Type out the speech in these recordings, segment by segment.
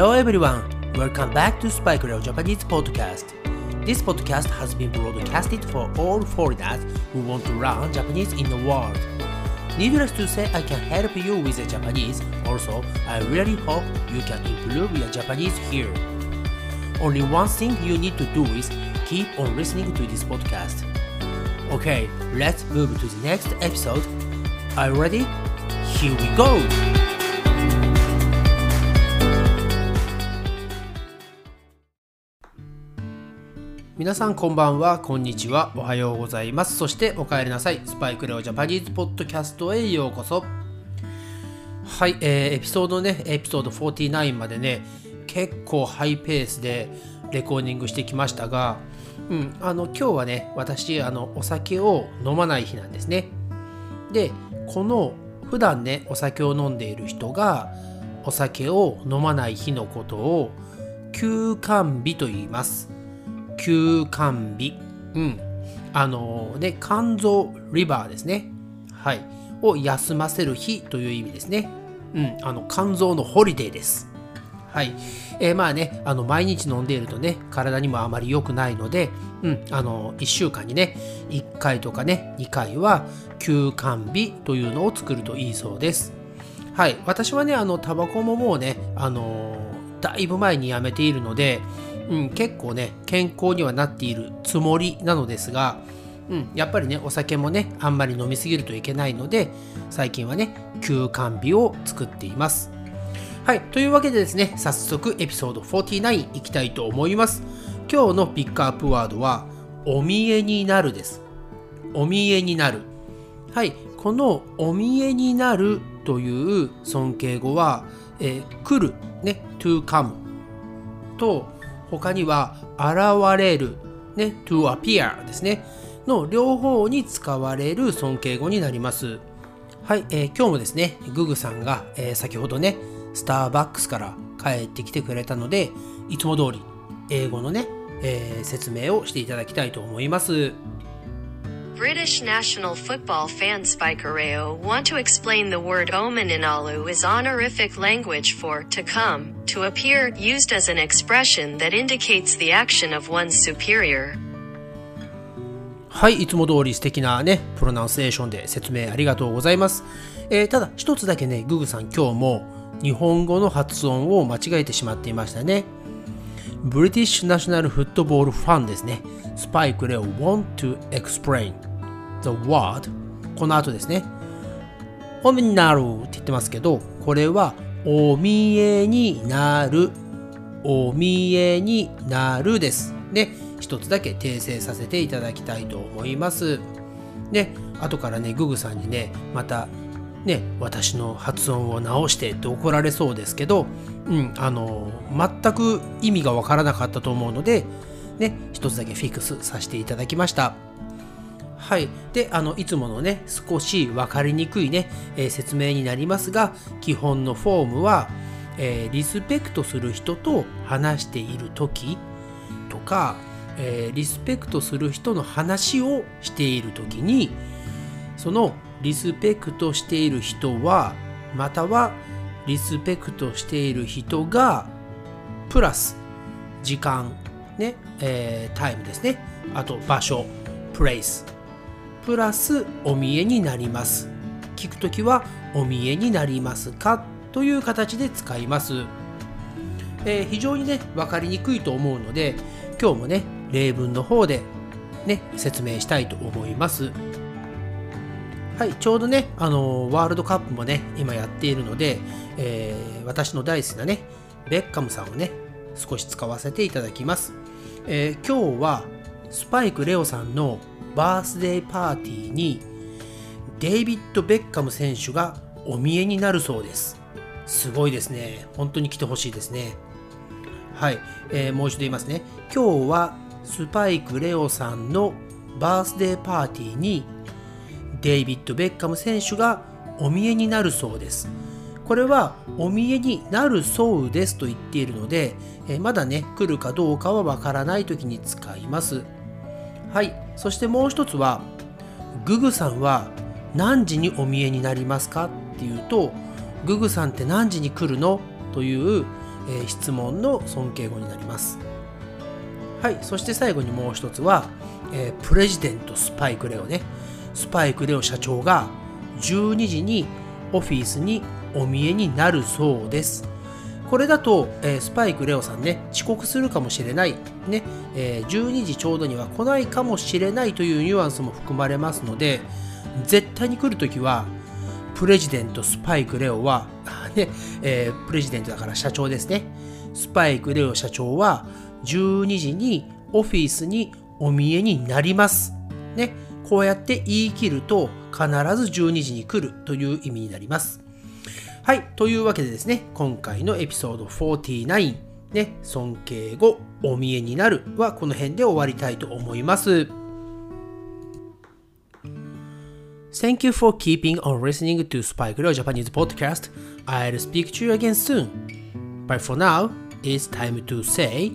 Hello everyone, welcome back to Spike Leo Japanese podcast. This podcast has been broadcasted for all foreigners who want to learn Japanese in the world. Needless to say, I can help you with the Japanese. Also, I really hope you can improve your Japanese here. Only one thing you need to do is keep on listening to this podcast. Okay, let's move to the next episode. Are you ready? Here we go! 皆さんこんばんは、こんにちは、おはようございます。そしてお帰りなさい。スパイクレオジャパニーズポッドキャストへようこそ。はい、えー、エピソードね、エピソード49までね、結構ハイペースでレコーディングしてきましたが、うん、あの今日はね、私、あのお酒を飲まない日なんですね。で、この普段ね、お酒を飲んでいる人が、お酒を飲まない日のことを休肝日と言います。休肝日。うん。あのね、肝臓、リバーですね。はい。を休ませる日という意味ですね。うん。あの、肝臓のホリデーです。はい。えー、まあね、あの、毎日飲んでいるとね、体にもあまり良くないので、うん、あの、1週間にね、1回とかね、2回は休肝日というのを作るといいそうです。はい。私はね、あの、タバコももうね、あのだいぶ前にやめているので、うん、結構ね健康にはなっているつもりなのですが、うん、やっぱりねお酒もねあんまり飲みすぎるといけないので最近はね休肝日を作っています。はいというわけでですね早速エピソード49いきたいと思います。今日のピックアップワードはお見えになるです。お見えになる。はいこのお見えになるという尊敬語は、えー、来るね to come と他には現れる、ね、to appear ですね、の両方に使われる尊敬語になります。はい、えー、今日もですね、ググさんが、えー、先ほどね、スターバックスから帰ってきてくれたので、いつも通り英語のね、えー、説明をしていただきたいと思います。British national football fan Spike Areo want to explain the word omeninalu is honorific language for to come, to appear, used as an expression that indicates the action of one's superior. はい、いつも通り素敵なね、プロナンセーションで説明ありがとうございます。えー、ただ、一つだけね、ググさん今日も日本語の発音を間違えてしまっていましたね。ブリティッシュナショナルフットボールファンですね。スパイクレオ want to explain the word この後ですね。お見になるって言ってますけど、これはお見えになる、お見えになるです。で、一つだけ訂正させていただきたいと思います。で、後からね、ググさんにね、またね、私の発音を直してって怒られそうですけど、うん、あの、全く意味がわからなかったと思うので、ね、一つだけフィックスさせていただきました。はい。で、あの、いつものね、少し分かりにくいね、えー、説明になりますが、基本のフォームは、えー、リスペクトする人と話している時とか、えー、リスペクトする人の話をしている時に、そのリスペクトしている人は、またはリスペクトしている人が、プラス、時間、ね、えー、タイムですね。あと場所、プレイスプラスお見えになります。聞くときはお見えになりますかという形で使います。えー、非常にね、分かりにくいと思うので、今日もね、例文の方でね、説明したいと思います。はい、ちょうどね、あのワールドカップもね、今やっているので、えー、私の大好きなね、ベッカムさんをね、少し使わせていただきます。えー、今日はスパイク・レオさんのバースデーパーティーにデイビッド・ベッカム選手がお見えになるそうです。すごいですね。本当に来てほしいですね。はい、えー、もう一度言いますね。今日はスパイク・レオさんのバースデーパーティーにデイビッド・ベッカム選手がお見えになるそうです。これはお見えになるそうですと言っているので、え、まだね、来るかどうかはわからない時に使います。はい、そしてもう一つは、ググさんは何時にお見えになりますか？っていうと、ググさんって何時に来るの？というえー、質問の尊敬語になります。はい。そして最後にもう一つは、えー、プレジデントスパイクレオね。スパイクレオ社長が12時にオフィスにお見えになるそうです。これだと、えー、スパイクレオさんね遅刻するかもしれない、ねえー、12時ちょうどには来ないかもしれないというニュアンスも含まれますので絶対に来るときはプレジデントスパイクレオは、ねえー、プレジデントだから社長ですねスパイクレオ社長は12時にオフィスにお見えになります。ね、こうやって言い切ると必ず12時に来るという意味になります。はい、というわけでですね、今回のエピソード49、ね、尊敬語、お見えになるはこの辺で終わりたいと思います。Thank you for keeping on listening to Spike Leo Japanese podcast. I'll speak to you again soon. But for now, it's time to say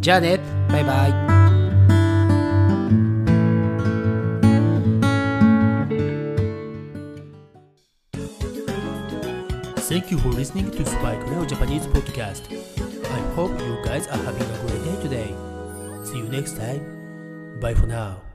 じゃあねバイバイ Thank you for listening to Spike Leo Japanese podcast. I hope you guys are having a great day today. See you next time. Bye for now.